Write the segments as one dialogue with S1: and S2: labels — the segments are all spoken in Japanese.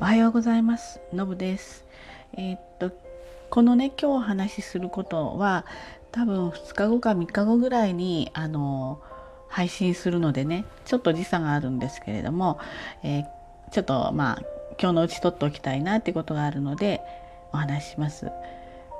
S1: おはようございます。のぶです。えー、っとこのね今日お話しすることは多分2日後か3日後ぐらいにあの配信するのでねちょっと時差があるんですけれども、えー、ちょっとまあ今日のうち取っておきたいなってことがあるのでお話しします。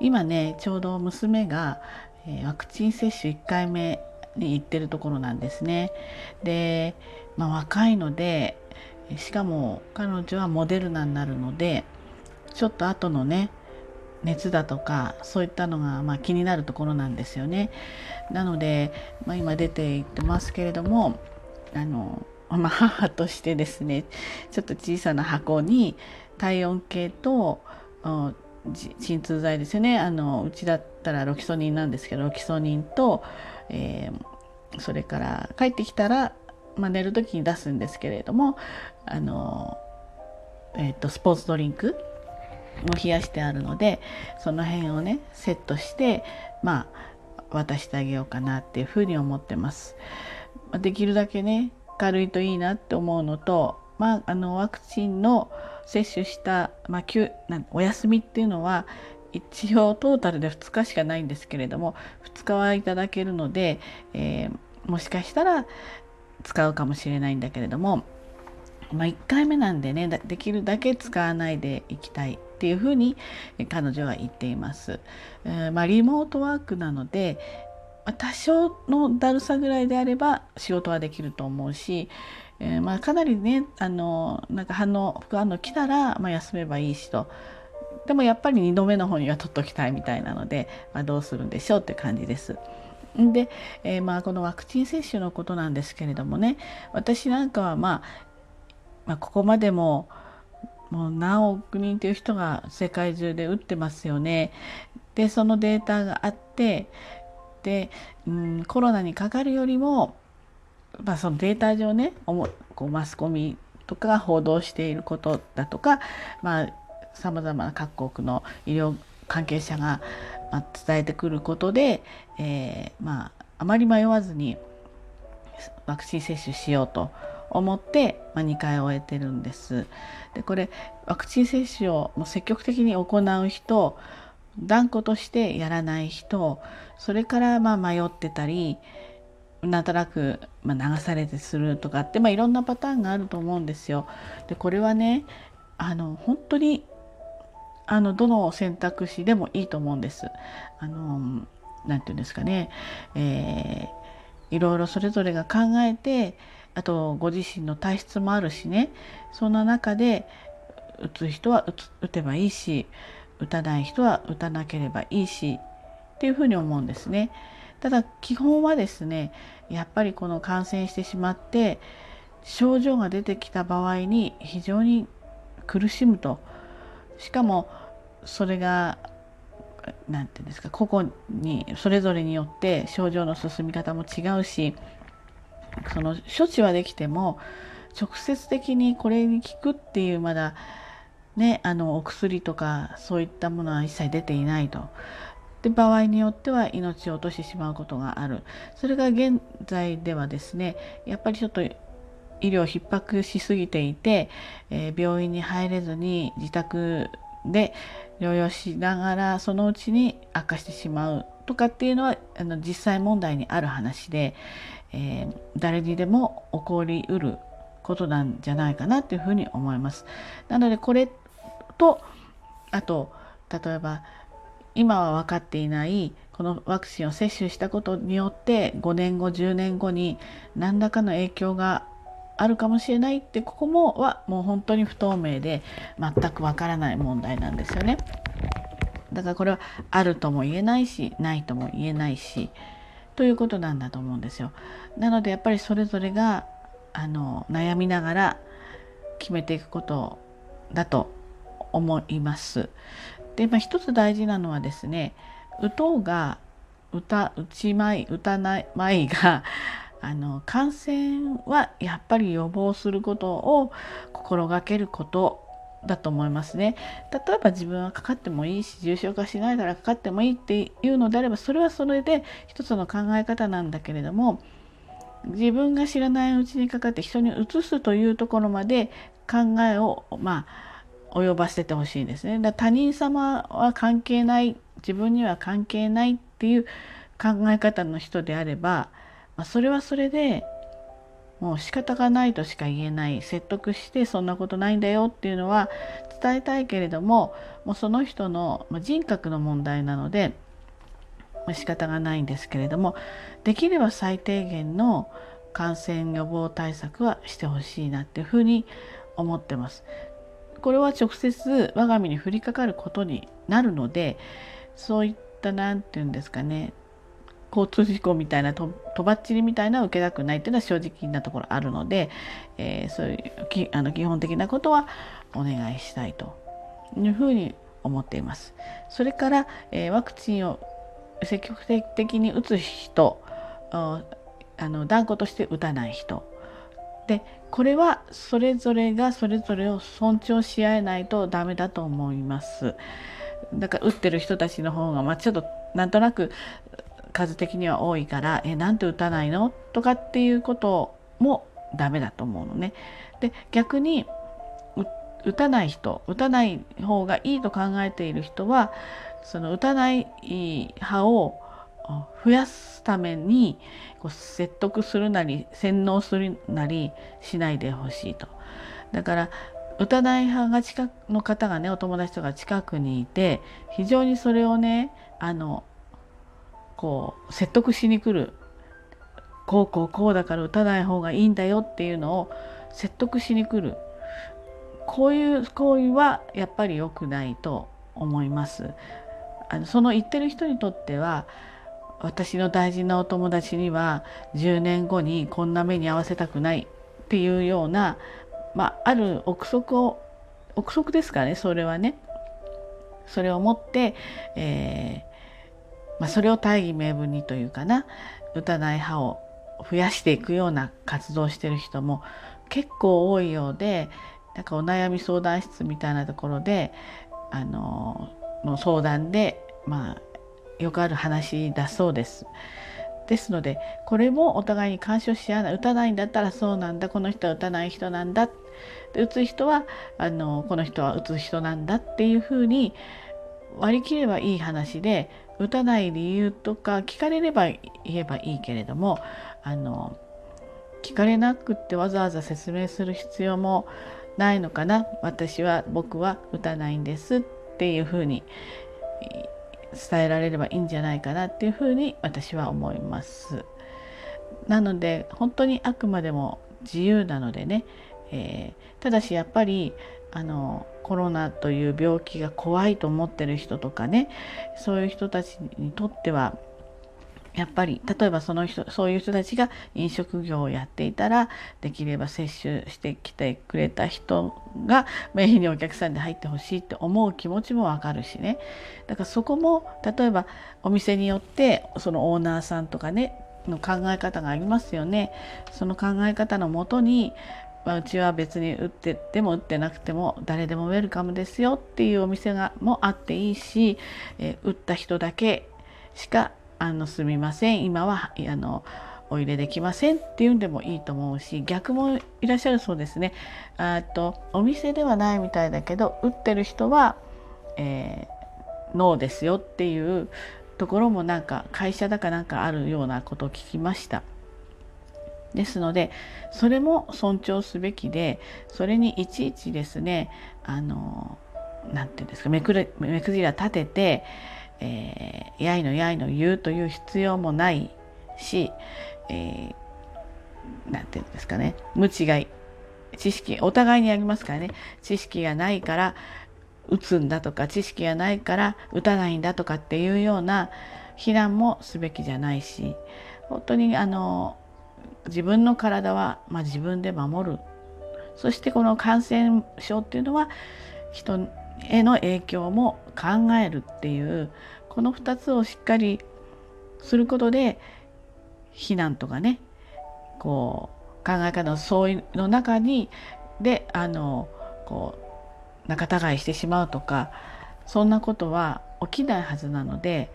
S1: 今ねちょうど娘が、えー、ワクチン接種1回目に行ってるところなんですね。で、まあ、若いのでしかも彼女はモデルナになるのでちょっと後のね熱だとかそういったのがま気になるところなんですよね。なので、まあ、今出ていってますけれどもあの、まあ、母としてですねちょっと小さな箱に体温計と鎮痛剤ですよねあのうちだったらロキソニンなんですけどロキソニンと、えー、それから帰ってきたらまあ、寝る時に出すんですけれどもあの、えーと、スポーツドリンクも冷やしてあるのでその辺をねセットしてまあ渡してあげようかなっていうふうに思ってます。できるだけね軽いといいなって思うのと、まあ、あのワクチンの接種した、まあ、お休みっていうのは一応トータルで2日しかないんですけれども2日はいただけるので、えー、もしかしたら使うかもしれないんだけれども、まあ、1回目なんでねできるだけ使わないでいきたいっていうふうに彼女は言っています。えー、まあ、リモートワークなので多少のだるさぐらいであれば仕事はできると思うし、えー、まあ、かなりねあのなんか反応副反応来たら、まあ、休めばいいしとでもやっぱり2度目の方には取っときたいみたいなので、まあ、どうするんでしょうって感じです。で、えー、まあこのワクチン接種のことなんですけれどもね私なんかは、まあ、まあここまでももう何億人という人が世界中で打ってますよね。でそのデータがあってで、うん、コロナにかかるよりも、まあ、そのデータ上ねおもこうマスコミとかが報道していることだとかさまざ、まな各国の医療関係者がま伝えてくることで、えー、まあ、あまり迷わずにワクチン接種しようと思って、まあ、2回終えてるんです。でこれワクチン接種をもう積極的に行う人断固としてやらない人それからまあ迷ってたりなんとなく流されてするとかって、まあ、いろんなパターンがあると思うんですよ。でこれはねあの本当にあのどの選択肢でもいいと思うんです。あの何て言うんですかね、えー、いろいろそれぞれが考えてあとご自身の体質もあるしねそんな中で打つ人は打てばいいし打たない人は打たなければいいしっていうふうに思うんですね。ただ基本はですねやっぱりこの感染してしまって症状が出てきた場合に非常に苦しむとしかもそれが何て言うんですか個々にそれぞれによって症状の進み方も違うしその処置はできても直接的にこれに効くっていうまだねあのお薬とかそういったものは一切出ていないと。で場合によっては命を落としてしまうことがあるそれが現在ではですねやっぱりちょっと医療逼迫しすぎていて、えー、病院に入れずに自宅で療養しながらそのうちに悪化してしまうとかっていうのはあの実際問題にある話で、えー、誰にでも起こりうることなんじゃないかなっていうふうに思います。なのでこれとあと例えば今は分かっていないこのワクチンを接種したことによって5年後10年後に何らかの影響があるかもしれないってここもはもう本当に不透明で全くわからない問題なんですよね。だからこれはあるとも言えないしないとも言えないしということなんだと思うんですよ。なのでやっぱりそれぞれがあの悩みながら決めていくことだと思います。で、まあ、一つ大事なのはですね打とうが打た打ちまい打たないまいがあの感染はやっぱり予防することを心がけることだと思いますね。例えば自分はかかってもいいし重症化しないからかかってもいいっていうのであればそれはそれで一つの考え方なんだけれども自分が知らないうちにかかって人にうつすというところまで考えをまあ及ばせてほしいんですね。だ他人様は関係ない自分には関係ないっていう考え方の人であれば、まあ、それはそれでもう仕方がないとしか言えない説得してそんなことないんだよっていうのは伝えたいけれどももうその人の人格の問題なので仕方がないんですけれどもできれば最低限の感染予防対策はしてほしいなっていうふうに思ってます。これは直接我が身に降りかかることになるのでそういった何て言うんですかね交通事故みたいなとばっちりみたいな受けたくないっていうのは正直なところあるので、えー、そういうきあの基本的なことはお願いしたいというふうに思っています。それから、えー、ワクチンを積極的に打つ人あの断固として打たない人でこれはそれぞれがそれぞれを尊重し合えないとダメだと思います。だから打ってる人たちの方が、まあ、ちょっとなんとなく数的には多いから「えなんて打たないの?」とかっていうこともダメだと思うのね。で逆に打たない人打たない方がいいと考えている人はその打たない派を増やすためにこう説得するなり洗脳するなりしないでほしいと。だから打たない派が近くの方がねお友達とか近くにいて非常にそれをねあのこう説得しに来るこうこうこうだから打たない方がいいんだよっていうのを説得しに来るこういう行為はやっぱり良くないと思います。あのその言ってる人にとっては私の大事なお友達には10年後にこんな目に遭わせたくないっていうような、まあ、ある憶測を憶測ですかねそれはねそれを持って、えまあ、それを大義名分にというかな打たない派を増やしていくような活動をしてる人も結構多いようでなんかお悩み相談室みたいなところであのの相談でまあよくある話だそうです。ですのでこれもお互いに干渉し合わない打たないんだったらそうなんだこの人は打たない人なんだ打つ人はあのこの人は打つ人なんだっていうふうに割り切ればいい話で打たない理由とか聞かれれば言えばいいけれどもあの聞かれなくってわざわざ説明する必要もないのかな。私は僕は打たないんです。っていうふうに伝えられればいいんじゃないかなっていうふうに私は思います。なので本当にあくまでも自由なのでね、えー、ただしやっぱりあのコロナという病気が怖いと思ってる人とかねそういう人たちにとってはやっぱり例えばその人そういう人たちが飲食業をやっていたらできれば接種してきてくれた人がメインにお客さんで入ってほしいって思う気持ちもわかるしね。だからそこも例えばお店によってそのオーナーさんとかねの考え方がありますよね。その考え方のもとにまあ、うちは別に打ってても打ってなくても誰でもウェルカムですよっていうお店がもあっていいし、えー、打った人だけしかあのすみません今はあのお入れできませんっていうんでもいいと思うし逆もいらっしゃるそうですね。あとお店ではないみたいだけど打ってる人は、えー、ノーですよっていうところもなんか会社だかなんかあるようなことを聞きました。ですのでそれも尊重すべきでそれにいちいちですねあの何て言うんですか目くじら立てて、えー、やいのやいの言うという必要もないし何、えー、て言うんですかね無知が知識お互いにありますからね知識がないから打つんだとか知識がないから打たないんだとかっていうような非難もすべきじゃないし本当にあの自分の体は、まあ、自分で守る。そしてこの感染症っていうのは人への影響も考えるっていうこの2つをしっかりすることで避難とかねこう考え方の相違の中にであのこう仲違いしてしまうとかそんなことは起きないはずなので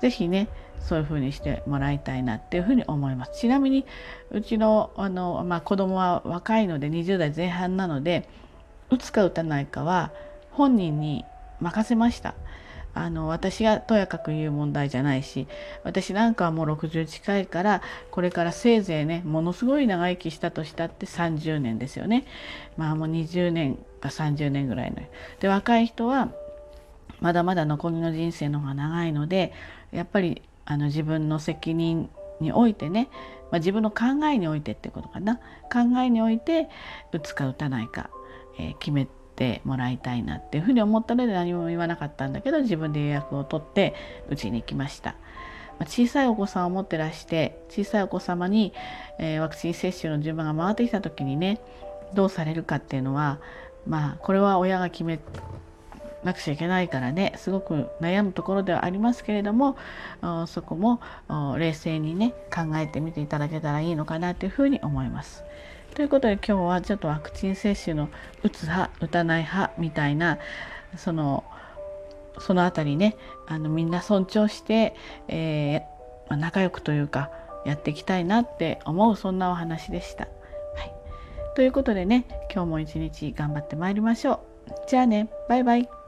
S1: 是非ねそういうふうにしてもらいたいなっていうふうに思います。ちなみにうちのあの、まあ、子供は若いので20代前半なので打つか打たないかは本人に任せました。あの私がとやかく言う問題じゃないし私なんかはもう60近いからこれからせいぜいねものすごい長生きしたとしたって30年ですよねまあもう20年か30年ぐらいの。で若い人はまだまだ残りの人生の方が長いのでやっぱりあの自分の責任においてね、まあ、自分の考えにおいてってことかな考えにおいて打つか打たないか、えー、決めてもらいたいなっていうふうに思ったので何も言わなかったんだけど自分で予約を取ってうちに行きました。小さいお子さんを持ってらして小さいお子様に、えー、ワクチン接種の順番が回ってきた時にねどうされるかっていうのはまあこれは親が決めなくちゃいけないからねすごく悩むところではありますけれどもそこも冷静にね考えてみていただけたらいいのかなというふうに思います。ということで今日はちょっとワクチン接種の打つ派打たない派みたいなそのその辺りねあのみんな尊重して、えー、仲良くというかやっていきたいなって思うそんなお話でした。はい、ということでね今日も一日頑張ってまいりましょう。じゃあねバイバイ。